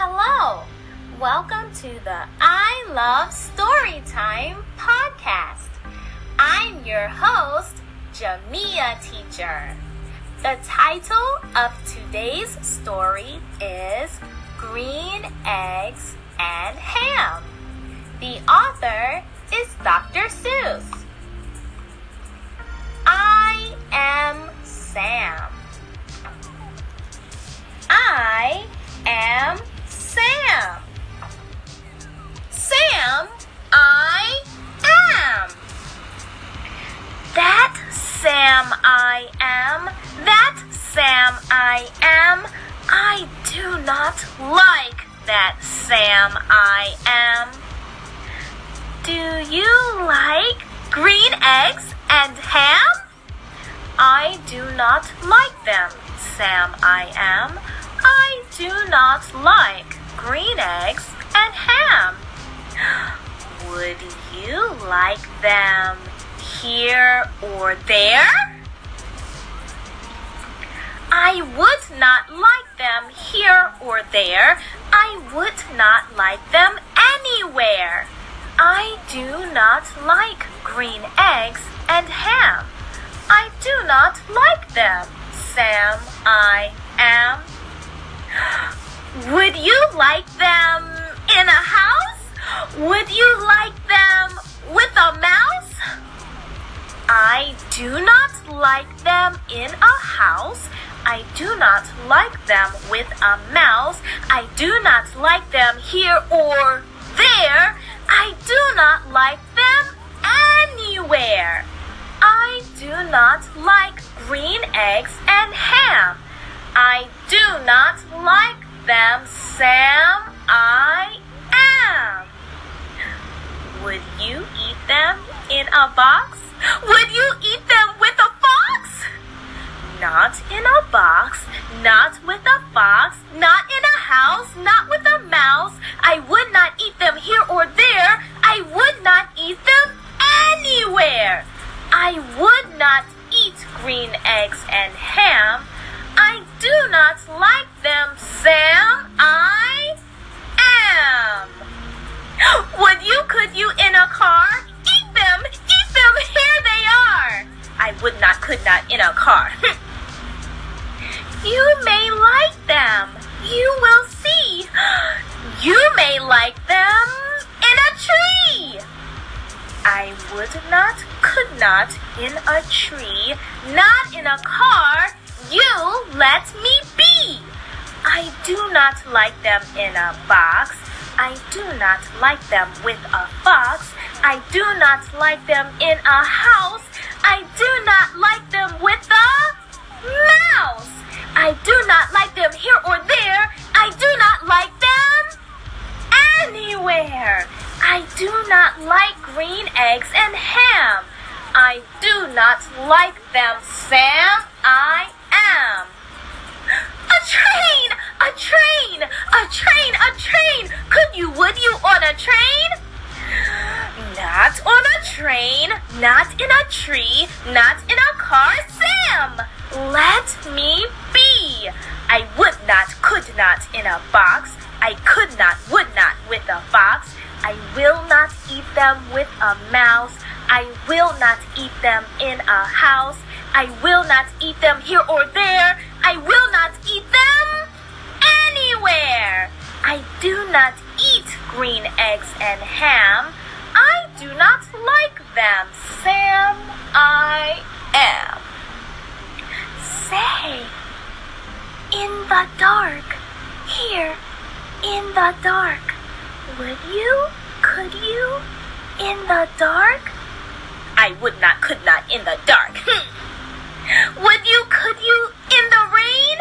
Hello, welcome to the I Love Storytime podcast. I'm your host, Jamia Teacher. The title of today's story is Green Eggs and Ham. The author is Dr. Seuss. I am Sam. I am like that Sam I am. Do you like green eggs and ham? I do not like them, Sam I am. I do not like green eggs and ham. Would you like them here or there? I would not like there. I would not like them anywhere. I do not like green eggs and ham. I do not like them, Sam I am. Would you like them I do not like them with a mouse. I do not like them here or there. I do not like them anywhere. I do not like green eggs and ham. I do not like them, Sam. I am. Would you eat them in a box? Not with a fox, not in a house, not with a mouse. I would not eat them here or there. I would not eat them anywhere. I would not eat green eggs and ham. I do not like them, Sam. I am. Would you, could you in a car? Eat them, eat them, here they are. I would not, could not in a car. May like them in a tree. I would not, could not in a tree, not in a car. You let me be. I do not like them in a box. I do not like them with a fox. I do not like them in a house. I do not like them with a mouse. I do not like them here or there. I do not like like green eggs and ham. I do not like them, Sam. I am. A train! A train! A train! A train! Could you, would you on a train? Not on a train, not in a tree, not in a car, Sam! Let me be! I would not, could not in a box. I could not, would not with a fox. I will not eat them with a mouse. I will not eat them in a house. I will not eat them here or there. I will not eat them anywhere. I do not eat green eggs and ham. I do not like them, Sam. I am. Say, in the dark, here, in the dark, would you, could you, in the dark? I would not, could not in the dark. would you, could you, in the rain?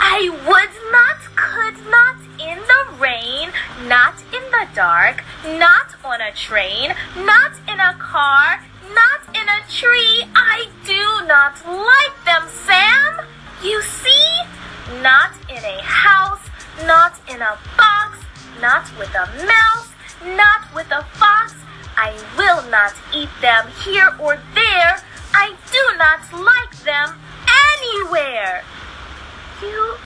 I would not, could not in the rain, not in the dark, not on a train, not in a car, not in a tree. I do not like not with a mouse, not with a fox. I will not eat them here or there. I do not like them anywhere. You